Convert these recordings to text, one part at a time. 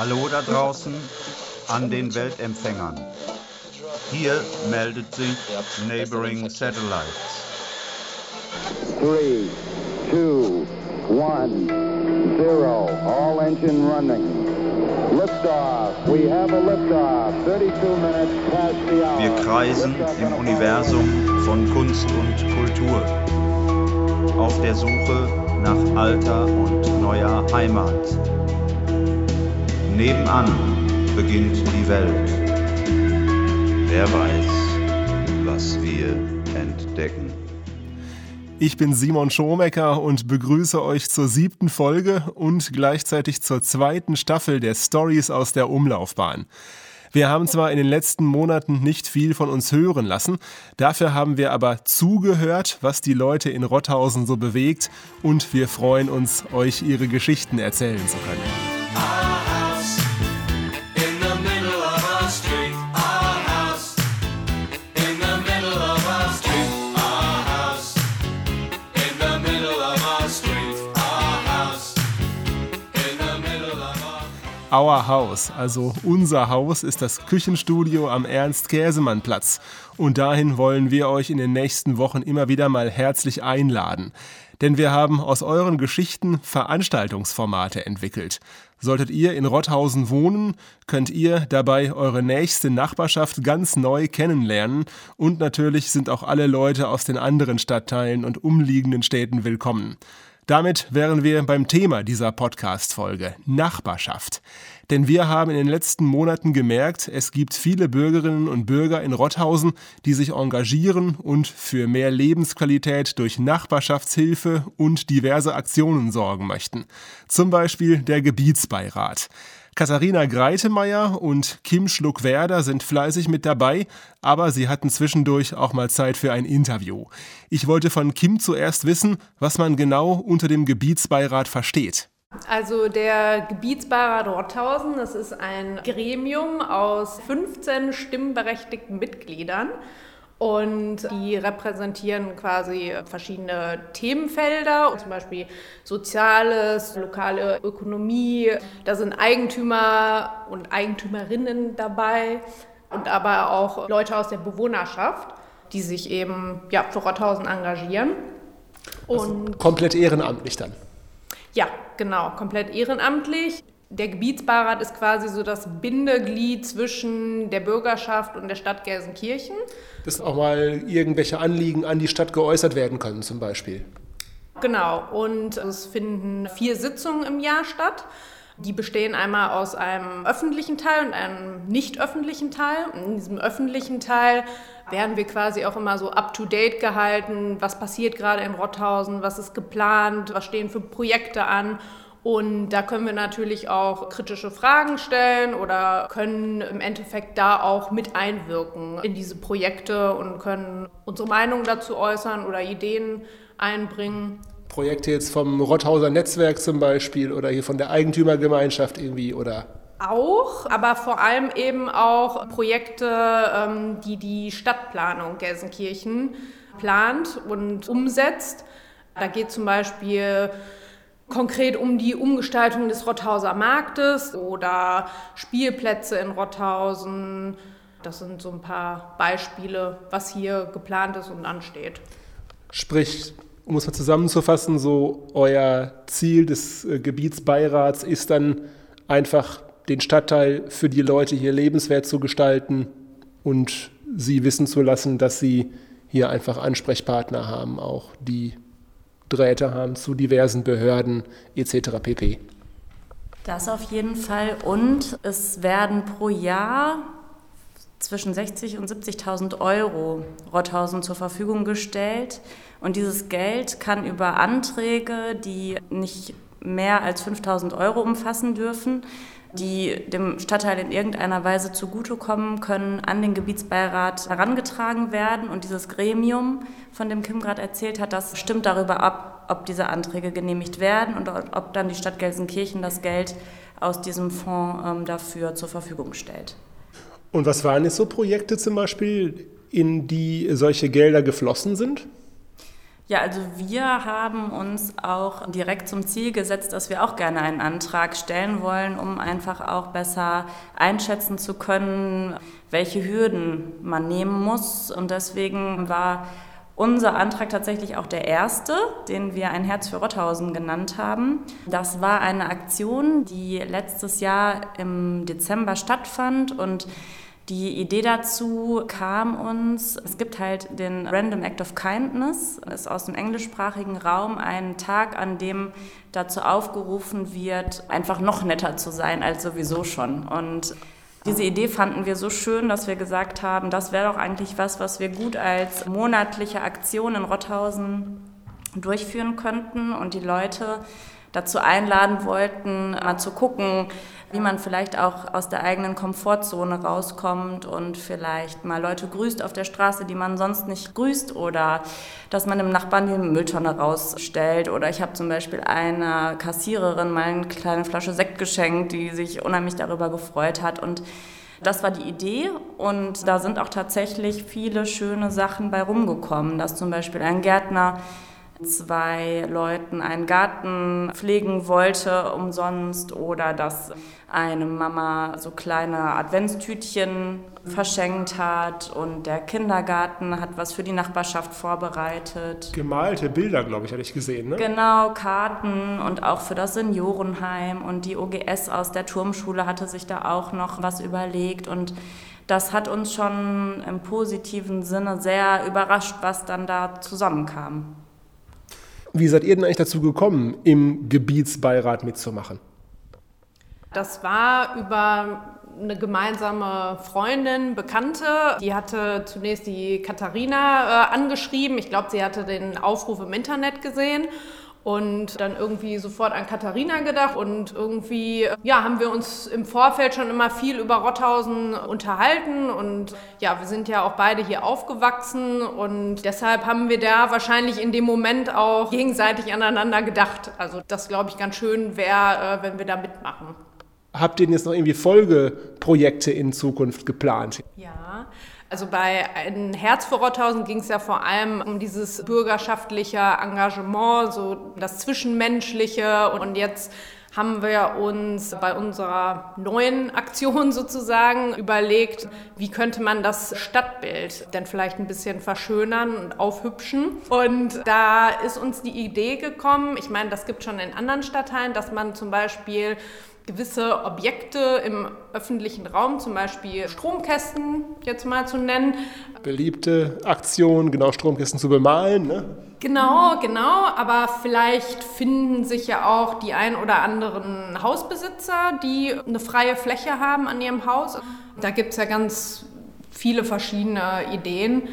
Hallo da draußen an den Weltempfängern. Hier meldet sich Neighboring Satellites. 3, 2, 1, 0. All engine running. Liftoff. We have a liftoff. 32 minutes past the hour. Wir kreisen im Universum von Kunst und Kultur. Auf der Suche nach alter und neuer Heimat. Nebenan beginnt die Welt. Wer weiß, was wir entdecken. Ich bin Simon Schomecker und begrüße euch zur siebten Folge und gleichzeitig zur zweiten Staffel der Stories aus der Umlaufbahn. Wir haben zwar in den letzten Monaten nicht viel von uns hören lassen, dafür haben wir aber zugehört, was die Leute in Rotthausen so bewegt und wir freuen uns, euch ihre Geschichten erzählen zu können. Our House, also unser Haus, ist das Küchenstudio am Ernst-Käsemann-Platz. Und dahin wollen wir euch in den nächsten Wochen immer wieder mal herzlich einladen. Denn wir haben aus euren Geschichten Veranstaltungsformate entwickelt. Solltet ihr in Rotthausen wohnen, könnt ihr dabei eure nächste Nachbarschaft ganz neu kennenlernen und natürlich sind auch alle Leute aus den anderen Stadtteilen und umliegenden Städten willkommen. Damit wären wir beim Thema dieser Podcast-Folge, Nachbarschaft. Denn wir haben in den letzten Monaten gemerkt, es gibt viele Bürgerinnen und Bürger in Rotthausen, die sich engagieren und für mehr Lebensqualität durch Nachbarschaftshilfe und diverse Aktionen sorgen möchten. Zum Beispiel der Gebietsbeirat. Katharina Greitemeyer und Kim Schluck-Werder sind fleißig mit dabei, aber sie hatten zwischendurch auch mal Zeit für ein Interview. Ich wollte von Kim zuerst wissen, was man genau unter dem Gebietsbeirat versteht. Also der Gebietsbeirat Rothausen, das ist ein Gremium aus 15 stimmberechtigten Mitgliedern. Und die repräsentieren quasi verschiedene Themenfelder, zum Beispiel Soziales, lokale Ökonomie. Da sind Eigentümer und Eigentümerinnen dabei und aber auch Leute aus der Bewohnerschaft, die sich eben ja, für Rothausen engagieren. Also und also komplett ehrenamtlich dann? Ja, genau, komplett ehrenamtlich. Der Gebietsbeirat ist quasi so das Bindeglied zwischen der Bürgerschaft und der Stadt Gelsenkirchen. Dass auch mal irgendwelche Anliegen an die Stadt geäußert werden können zum Beispiel. Genau, und es finden vier Sitzungen im Jahr statt. Die bestehen einmal aus einem öffentlichen Teil und einem nicht öffentlichen Teil. In diesem öffentlichen Teil werden wir quasi auch immer so up-to-date gehalten. Was passiert gerade in Rotthausen? Was ist geplant? Was stehen für Projekte an? Und da können wir natürlich auch kritische Fragen stellen oder können im Endeffekt da auch mit einwirken in diese Projekte und können unsere Meinung dazu äußern oder Ideen einbringen. Projekte jetzt vom Rotthauser Netzwerk zum Beispiel oder hier von der Eigentümergemeinschaft irgendwie oder? Auch, aber vor allem eben auch Projekte, ähm, die die Stadtplanung Gelsenkirchen plant und umsetzt. Da geht zum Beispiel konkret um die Umgestaltung des Rotthauser Marktes oder Spielplätze in Rotthausen. Das sind so ein paar Beispiele, was hier geplant ist und ansteht. Sprich, um es mal zusammenzufassen, so euer Ziel des äh, Gebietsbeirats ist dann einfach den Stadtteil für die Leute hier lebenswert zu gestalten und sie wissen zu lassen, dass sie hier einfach Ansprechpartner haben, auch die Drähte haben zu diversen Behörden etc. pp. Das auf jeden Fall. Und es werden pro Jahr zwischen 60 und 70.000 Euro Rotthausen zur Verfügung gestellt. Und dieses Geld kann über Anträge, die nicht mehr als 5.000 Euro umfassen dürfen, die dem Stadtteil in irgendeiner Weise zugutekommen, können an den Gebietsbeirat herangetragen werden. Und dieses Gremium, von dem Kim gerade erzählt hat, das stimmt darüber ab, ob diese Anträge genehmigt werden und ob dann die Stadt Gelsenkirchen das Geld aus diesem Fonds ähm, dafür zur Verfügung stellt. Und was waren jetzt so Projekte zum Beispiel, in die solche Gelder geflossen sind? Ja, also wir haben uns auch direkt zum Ziel gesetzt, dass wir auch gerne einen Antrag stellen wollen, um einfach auch besser einschätzen zu können, welche Hürden man nehmen muss. Und deswegen war unser Antrag tatsächlich auch der erste, den wir ein Herz für Rotthausen genannt haben. Das war eine Aktion, die letztes Jahr im Dezember stattfand und die Idee dazu kam uns, es gibt halt den Random Act of Kindness, das ist aus dem englischsprachigen Raum ein Tag, an dem dazu aufgerufen wird, einfach noch netter zu sein als sowieso schon. Und diese Idee fanden wir so schön, dass wir gesagt haben, das wäre doch eigentlich was, was wir gut als monatliche Aktion in Rotthausen durchführen könnten und die Leute dazu einladen wollten, mal zu gucken, wie man vielleicht auch aus der eigenen Komfortzone rauskommt und vielleicht mal Leute grüßt auf der Straße, die man sonst nicht grüßt oder dass man dem Nachbarn die Mülltonne rausstellt. Oder ich habe zum Beispiel einer Kassiererin mal eine kleine Flasche Sekt geschenkt, die sich unheimlich darüber gefreut hat. Und das war die Idee. Und da sind auch tatsächlich viele schöne Sachen bei rumgekommen, dass zum Beispiel ein Gärtner zwei Leuten einen Garten pflegen wollte umsonst oder dass eine Mama so kleine Adventstütchen verschenkt hat und der Kindergarten hat was für die Nachbarschaft vorbereitet. Gemalte Bilder, glaube ich, hatte ich gesehen. Ne? Genau, Karten und auch für das Seniorenheim und die OGS aus der Turmschule hatte sich da auch noch was überlegt und das hat uns schon im positiven Sinne sehr überrascht, was dann da zusammenkam. Wie seid ihr denn eigentlich dazu gekommen, im Gebietsbeirat mitzumachen? Das war über eine gemeinsame Freundin, Bekannte, die hatte zunächst die Katharina äh, angeschrieben. Ich glaube, sie hatte den Aufruf im Internet gesehen und dann irgendwie sofort an Katharina gedacht und irgendwie ja, haben wir uns im Vorfeld schon immer viel über Rotthausen unterhalten und ja, wir sind ja auch beide hier aufgewachsen und deshalb haben wir da wahrscheinlich in dem Moment auch gegenseitig aneinander gedacht. Also das glaube ich ganz schön wäre, äh, wenn wir da mitmachen. Habt ihr denn jetzt noch irgendwie Folgeprojekte in Zukunft geplant? Ja, also bei ein Herz für Rothausen ging es ja vor allem um dieses bürgerschaftliche Engagement, so das Zwischenmenschliche. Und jetzt haben wir uns bei unserer neuen Aktion sozusagen überlegt, wie könnte man das Stadtbild denn vielleicht ein bisschen verschönern und aufhübschen. Und da ist uns die Idee gekommen, ich meine, das gibt schon in anderen Stadtteilen, dass man zum Beispiel gewisse Objekte im öffentlichen Raum, zum Beispiel Stromkästen jetzt mal zu nennen. Beliebte Aktion, genau Stromkästen zu bemalen. Ne? Genau, genau, aber vielleicht finden sich ja auch die ein oder anderen Hausbesitzer, die eine freie Fläche haben an ihrem Haus. Da gibt es ja ganz viele verschiedene Ideen.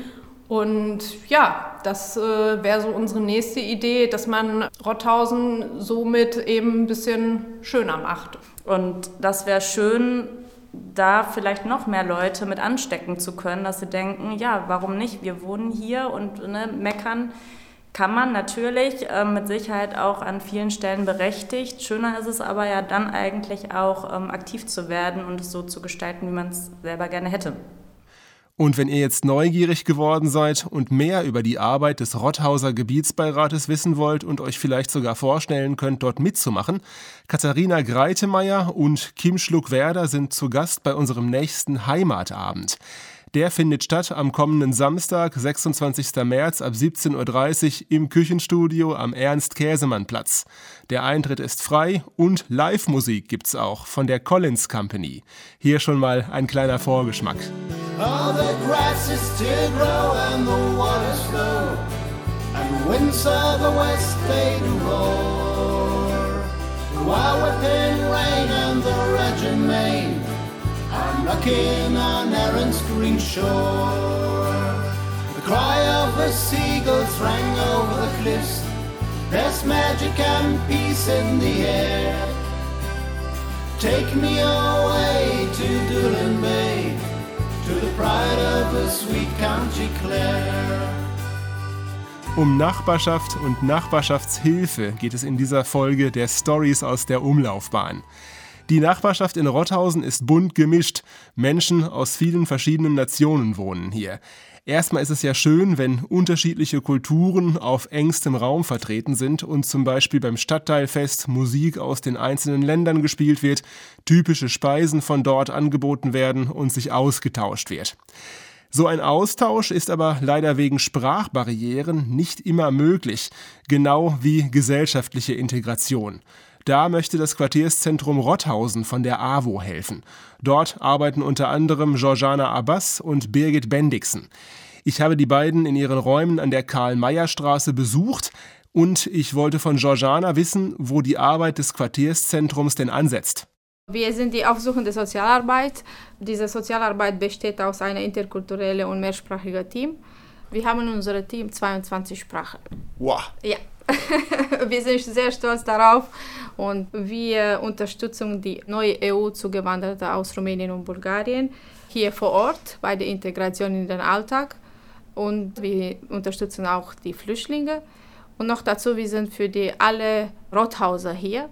Und ja, das äh, wäre so unsere nächste Idee, dass man Rotthausen somit eben ein bisschen schöner macht. Und das wäre schön, da vielleicht noch mehr Leute mit anstecken zu können, dass sie denken, ja, warum nicht? Wir wohnen hier und ne, meckern kann man natürlich äh, mit Sicherheit auch an vielen Stellen berechtigt. Schöner ist es aber ja dann eigentlich auch ähm, aktiv zu werden und es so zu gestalten, wie man es selber gerne hätte. Und wenn ihr jetzt neugierig geworden seid und mehr über die Arbeit des Rotthauser Gebietsbeirates wissen wollt und euch vielleicht sogar vorstellen könnt, dort mitzumachen, Katharina Greitemeyer und Kim Schluck-Werder sind zu Gast bei unserem nächsten Heimatabend. Der findet statt am kommenden Samstag, 26. März ab 17.30 Uhr im Küchenstudio am Ernst-Käsemann-Platz. Der Eintritt ist frei und Live-Musik gibt's auch von der Collins Company. Hier schon mal ein kleiner Vorgeschmack. All the grass is still grow and the waters flow and winds of the west they do roar. While within rain knocking on Erin's green shore. The cry of the seagulls rang over the cliffs. There's magic and peace in the air. Take me away to Doolin Bay, to the pride of the sweet County Clare. Um Nachbarschaft und Nachbarschaftshilfe geht es in dieser Folge der Stories aus der Umlaufbahn. Die Nachbarschaft in Rotthausen ist bunt gemischt. Menschen aus vielen verschiedenen Nationen wohnen hier. Erstmal ist es ja schön, wenn unterschiedliche Kulturen auf engstem Raum vertreten sind und zum Beispiel beim Stadtteilfest Musik aus den einzelnen Ländern gespielt wird, typische Speisen von dort angeboten werden und sich ausgetauscht wird. So ein Austausch ist aber leider wegen Sprachbarrieren nicht immer möglich, genau wie gesellschaftliche Integration. Da möchte das Quartierszentrum Rotthausen von der AWO helfen. Dort arbeiten unter anderem Georgiana Abbas und Birgit Bendixen. Ich habe die beiden in ihren Räumen an der Karl-Meyer-Straße besucht und ich wollte von Georgiana wissen, wo die Arbeit des Quartierszentrums denn ansetzt. Wir sind die aufsuchende Sozialarbeit. Diese Sozialarbeit besteht aus einem interkulturellen und mehrsprachigen Team. Wir haben in unserem Team 22 Sprachen. Wow. Ja. wir sind sehr stolz darauf und wir unterstützen die neue EU-Zugewanderte aus Rumänien und Bulgarien hier vor Ort bei der Integration in den Alltag und wir unterstützen auch die Flüchtlinge. Und noch dazu, wir sind für die alle Rothauser hier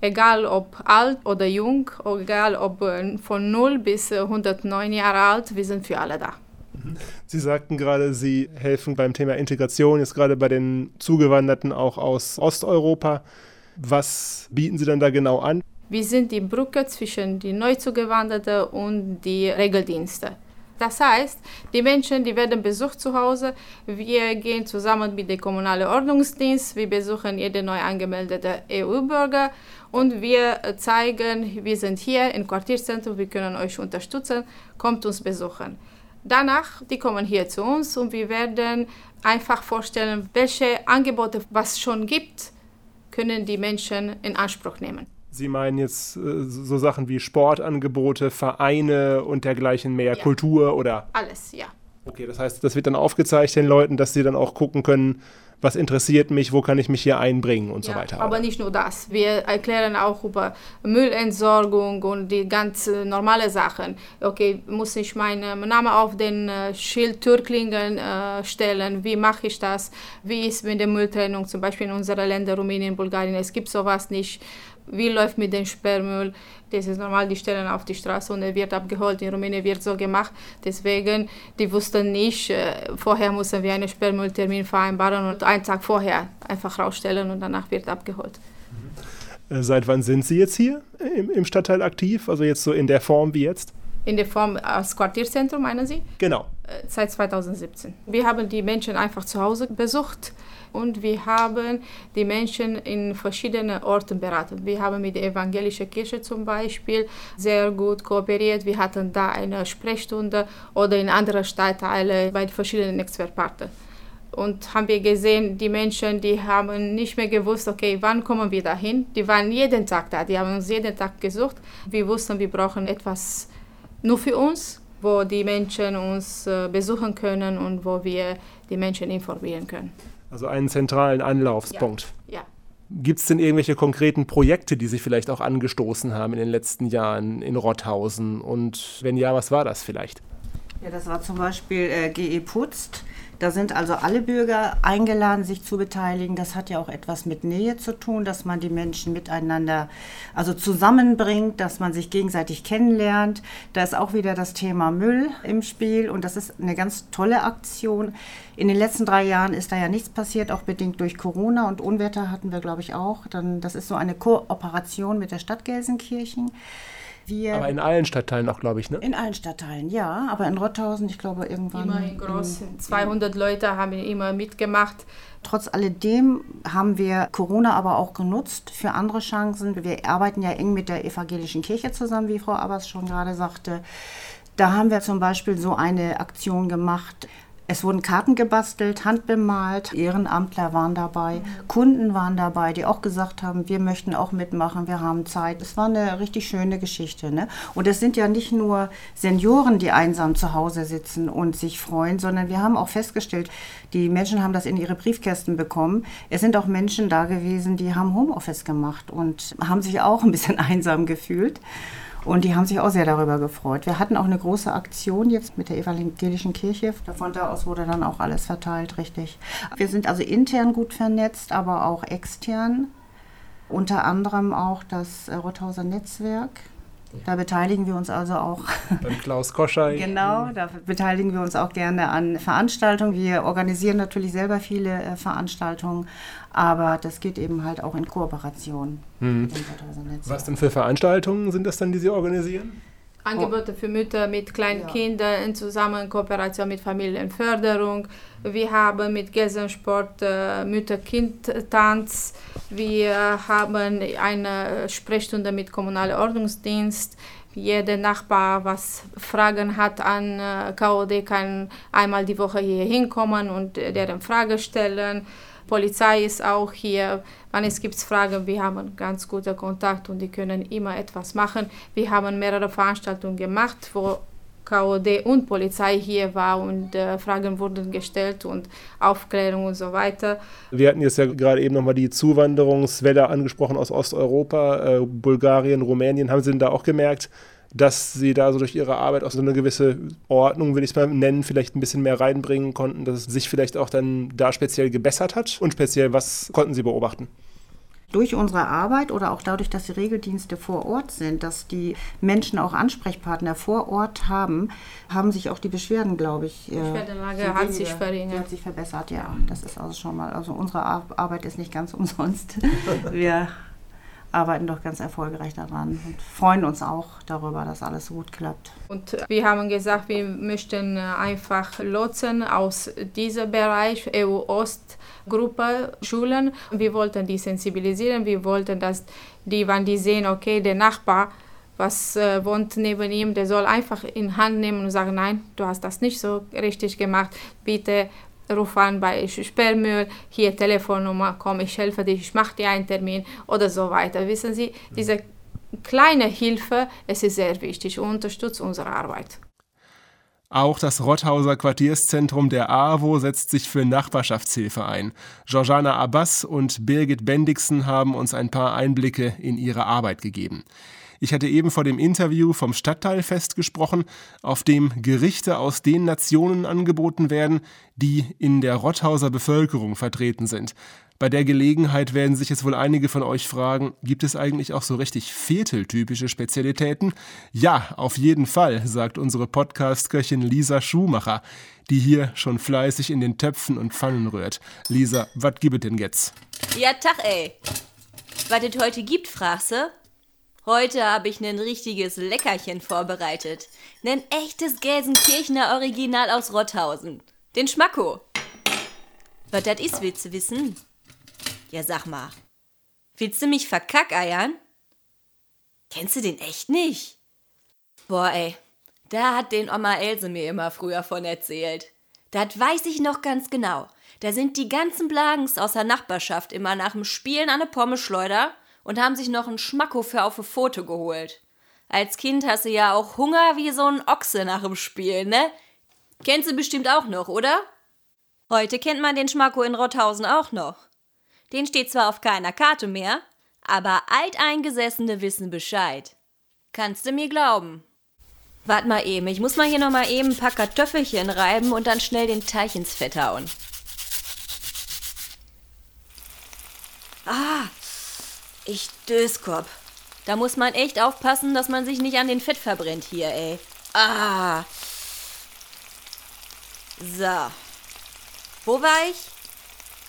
egal ob alt oder jung, egal ob äh, von 0 bis 109 Jahre alt, wir sind für alle da. Sie sagten gerade, Sie helfen beim Thema Integration, jetzt gerade bei den Zugewanderten auch aus Osteuropa. Was bieten Sie dann da genau an? Wir sind die Brücke zwischen den Neuzugewanderten und die Regeldienste. Das heißt, die Menschen, die werden besucht zu Hause. Wir gehen zusammen mit dem kommunalen Ordnungsdienst. Wir besuchen jede neu angemeldete EU-Bürger und wir zeigen, wir sind hier im Quartierzentrum, wir können euch unterstützen, kommt uns besuchen. Danach, die kommen hier zu uns und wir werden einfach vorstellen, welche Angebote, was schon gibt, können die Menschen in Anspruch nehmen. Sie meinen jetzt äh, so Sachen wie Sportangebote, Vereine und dergleichen mehr, ja. Kultur oder? Alles, ja. Okay, das heißt, das wird dann aufgezeigt den Leuten, dass sie dann auch gucken können, was interessiert mich, wo kann ich mich hier einbringen und ja, so weiter. Aber nicht nur das. Wir erklären auch über Müllentsorgung und die ganz äh, normale Sachen. Okay, muss ich meinen Namen auf den äh, Schild Türklingen äh, stellen? Wie mache ich das? Wie ist mit der Mülltrennung zum Beispiel in unseren Ländern, Rumänien, Bulgarien? Es gibt sowas nicht wie läuft mit dem Sperrmüll. Das ist normal, die stellen auf die Straße und er wird abgeholt. In Rumänien wird so gemacht. Deswegen, die wussten nicht, äh, vorher mussten wir einen Sperrmülltermin vereinbaren und einen Tag vorher einfach rausstellen und danach wird abgeholt. Mhm. Seit wann sind Sie jetzt hier im, im Stadtteil aktiv? Also jetzt so in der Form wie jetzt? In der Form als Quartierzentrum, meinen Sie? Genau. Äh, seit 2017. Wir haben die Menschen einfach zu Hause besucht und wir haben die Menschen in verschiedenen Orten beraten. Wir haben mit der evangelischen Kirche zum Beispiel sehr gut kooperiert. Wir hatten da eine Sprechstunde oder in anderen Stadtteilen bei verschiedenen Expertpartnern. Und haben wir gesehen, die Menschen, die haben nicht mehr gewusst, okay, wann kommen wir dahin? Die waren jeden Tag da, die haben uns jeden Tag gesucht. Wir wussten, wir brauchen etwas nur für uns, wo die Menschen uns äh, besuchen können und wo wir die Menschen informieren können. Also einen zentralen Anlaufspunkt. Ja. ja. Gibt es denn irgendwelche konkreten Projekte, die Sie vielleicht auch angestoßen haben in den letzten Jahren in Rotthausen? Und wenn ja, was war das vielleicht? Ja, das war zum Beispiel äh, GE Putzt. Da sind also alle Bürger eingeladen, sich zu beteiligen. Das hat ja auch etwas mit Nähe zu tun, dass man die Menschen miteinander also zusammenbringt, dass man sich gegenseitig kennenlernt. Da ist auch wieder das Thema Müll im Spiel und das ist eine ganz tolle Aktion. In den letzten drei Jahren ist da ja nichts passiert, auch bedingt durch Corona und Unwetter hatten wir, glaube ich, auch. Dann, das ist so eine Kooperation mit der Stadt Gelsenkirchen. Wir aber in allen Stadtteilen auch, glaube ich, ne? In allen Stadtteilen, ja. Aber in Rotthausen, ich glaube, irgendwann. Immer in groß. 200 Leute haben immer mitgemacht. Trotz alledem haben wir Corona aber auch genutzt für andere Chancen. Wir arbeiten ja eng mit der evangelischen Kirche zusammen, wie Frau Abbas schon gerade sagte. Da haben wir zum Beispiel so eine Aktion gemacht. Es wurden Karten gebastelt, handbemalt, Ehrenamtler waren dabei, Kunden waren dabei, die auch gesagt haben, wir möchten auch mitmachen, wir haben Zeit. Es war eine richtig schöne Geschichte. Ne? Und es sind ja nicht nur Senioren, die einsam zu Hause sitzen und sich freuen, sondern wir haben auch festgestellt, die Menschen haben das in ihre Briefkästen bekommen. Es sind auch Menschen da gewesen, die haben Homeoffice gemacht und haben sich auch ein bisschen einsam gefühlt. Und die haben sich auch sehr darüber gefreut. Wir hatten auch eine große Aktion jetzt mit der evangelischen Kirche. Von da aus wurde dann auch alles verteilt, richtig. Wir sind also intern gut vernetzt, aber auch extern. Unter anderem auch das Rotthauser Netzwerk. Da beteiligen wir uns also auch. Beim Klaus Koscher. genau, da beteiligen wir uns auch gerne an Veranstaltungen. Wir organisieren natürlich selber viele äh, Veranstaltungen, aber das geht eben halt auch in Kooperation. Hm. Was denn für Veranstaltungen sind das dann, die Sie organisieren? Angebote für Mütter mit kleinen ja. Kindern in Zusammenkooperation mit Familienförderung. Wir haben mit Gelsensport äh, Mütter-Kind-Tanz. Wir haben eine Sprechstunde mit kommunalem Ordnungsdienst. Jeder Nachbar, was Fragen hat an äh, KOD, kann einmal die Woche hier hinkommen und deren Frage stellen. Polizei ist auch hier. Wenn es gibt Fragen, wir haben ganz guten Kontakt und die können immer etwas machen. Wir haben mehrere Veranstaltungen gemacht, wo KOD und Polizei hier war und äh, Fragen wurden gestellt und Aufklärung und so weiter. Wir hatten jetzt ja gerade eben nochmal die Zuwanderungswelle angesprochen aus Osteuropa, äh, Bulgarien, Rumänien. Haben Sie denn da auch gemerkt, dass sie da so durch ihre Arbeit auch so eine gewisse Ordnung, will ich es mal nennen, vielleicht ein bisschen mehr reinbringen konnten, dass es sich vielleicht auch dann da speziell gebessert hat? Und speziell, was konnten Sie beobachten? durch unsere Arbeit oder auch dadurch, dass die Regeldienste vor Ort sind, dass die Menschen auch Ansprechpartner vor Ort haben, haben sich auch die Beschwerden, glaube ich, die Beschwerdenlage äh, hat sich verringert. Hat sich verbessert, ja. Das ist also schon mal, also unsere Arbeit ist nicht ganz umsonst. Wir arbeiten doch ganz erfolgreich daran und freuen uns auch darüber, dass alles so gut klappt. Und wir haben gesagt, wir möchten einfach Lotsen aus diesem Bereich EU-Ost-Gruppe schulen. Wir wollten die sensibilisieren, wir wollten, dass die, wenn die sehen, okay, der Nachbar, was äh, wohnt neben ihm, der soll einfach in Hand nehmen und sagen, nein, du hast das nicht so richtig gemacht, bitte ruf an bei Sperrmüll, hier Telefonnummer, komm, ich helfe dich, ich mache dir einen Termin oder so weiter. Wissen Sie, diese kleine Hilfe, es ist sehr wichtig und unterstützt unsere Arbeit. Auch das Rotthauser Quartierszentrum der AWO setzt sich für Nachbarschaftshilfe ein. Georgiana Abbas und Birgit Bendixen haben uns ein paar Einblicke in ihre Arbeit gegeben. Ich hatte eben vor dem Interview vom Stadtteilfest gesprochen, auf dem Gerichte aus den Nationen angeboten werden, die in der Rotthauser Bevölkerung vertreten sind. Bei der Gelegenheit werden sich jetzt wohl einige von euch fragen, gibt es eigentlich auch so richtig vierteltypische Spezialitäten? Ja, auf jeden Fall, sagt unsere Podcast-Köchin Lisa Schumacher, die hier schon fleißig in den Töpfen und Pfannen rührt. Lisa, was gibt es denn jetzt? Ja, Tag, ey. Was es heute gibt, fragst du? Heute habe ich ein richtiges Leckerchen vorbereitet. Ein echtes Gelsenkirchener Original aus Rotthausen. Den Schmacko. Was das ist, willst du wissen? Ja, sag mal. Willst du mich verkackeiern? Kennst du den echt nicht? Boah, ey. Da hat den Oma Else mir immer früher von erzählt. Das weiß ich noch ganz genau. Da sind die ganzen Blagens aus der Nachbarschaft immer nach dem Spielen an eine Pommeschleuder und haben sich noch ein Schmacko für auf ein Foto geholt. Als Kind hast du ja auch Hunger wie so ein Ochse nach dem Spiel, ne? Kennst du bestimmt auch noch, oder? Heute kennt man den Schmacko in Rotthausen auch noch. Den steht zwar auf keiner Karte mehr, aber Alteingesessene wissen Bescheid. Kannst du mir glauben? Wart mal eben, ich muss mal hier noch mal eben ein paar Kartoffelchen reiben und dann schnell den Teich ins Fett hauen. Ah, ich Döskop. Da muss man echt aufpassen, dass man sich nicht an den Fett verbrennt hier, ey. Ah. So. Wo war ich?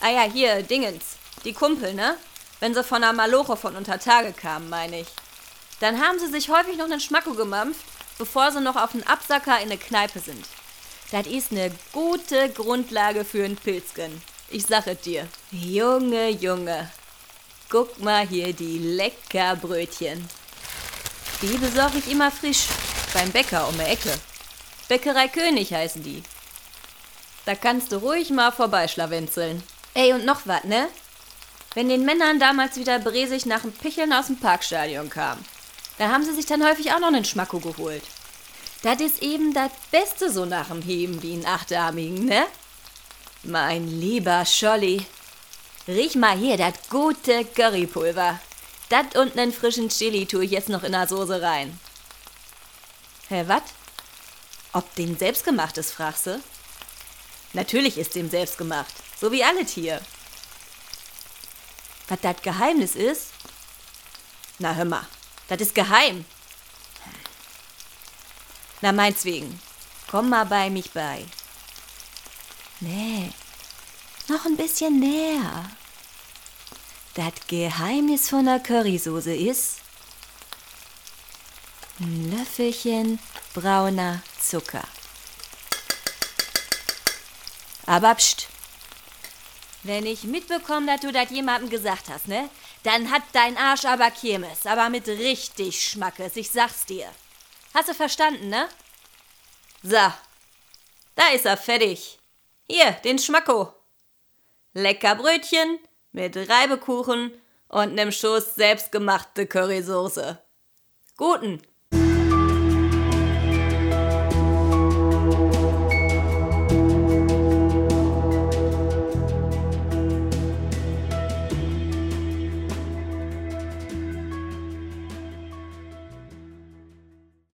Ah ja, hier, Dingens. Die Kumpel, ne? Wenn sie von der Maloche von unter Tage kamen, meine ich. Dann haben sie sich häufig noch einen Schmacko gemampft, bevor sie noch auf den Absacker in eine Kneipe sind. Das ist eine gute Grundlage für einen Pilzgen. Ich sage dir. Junge, Junge. Guck mal hier die lecker Brötchen. Die besorge ich immer frisch beim Bäcker um die Ecke. Bäckerei König heißen die. Da kannst du ruhig mal vorbeischlawenzeln. Ey, und noch was, ne? Wenn den Männern damals wieder bresig nach dem Picheln aus dem Parkstadion kam, da haben sie sich dann häufig auch noch einen Schmacko geholt. Das ist eben das Beste so nach dem Heben wie ein Achtarmigen, ne? Mein lieber Scholli, Riech mal hier, das gute Currypulver. Das und nen frischen Chili tue ich jetzt noch in der Soße rein. Hä, wat? Ob den selbstgemacht ist, fragst du? Natürlich ist dem selbstgemacht, so wie alle Tier. Was das Geheimnis ist? Na hör mal, das ist geheim. Na, meinswegen. Komm mal bei mich bei. Nee, noch ein bisschen näher. Das Geheimnis von der Currysoße ist ein Löffelchen brauner Zucker. Aber pst. Wenn ich mitbekomme, dass du das jemandem gesagt hast, ne? Dann hat dein Arsch aber Kirmes, aber mit richtig Schmackes, ich sag's dir. Hast du verstanden, ne? So, da ist er fertig. Hier, den Schmacko. Lecker Brötchen mit Reibekuchen und nem Schuss selbstgemachte Currysoße. Guten.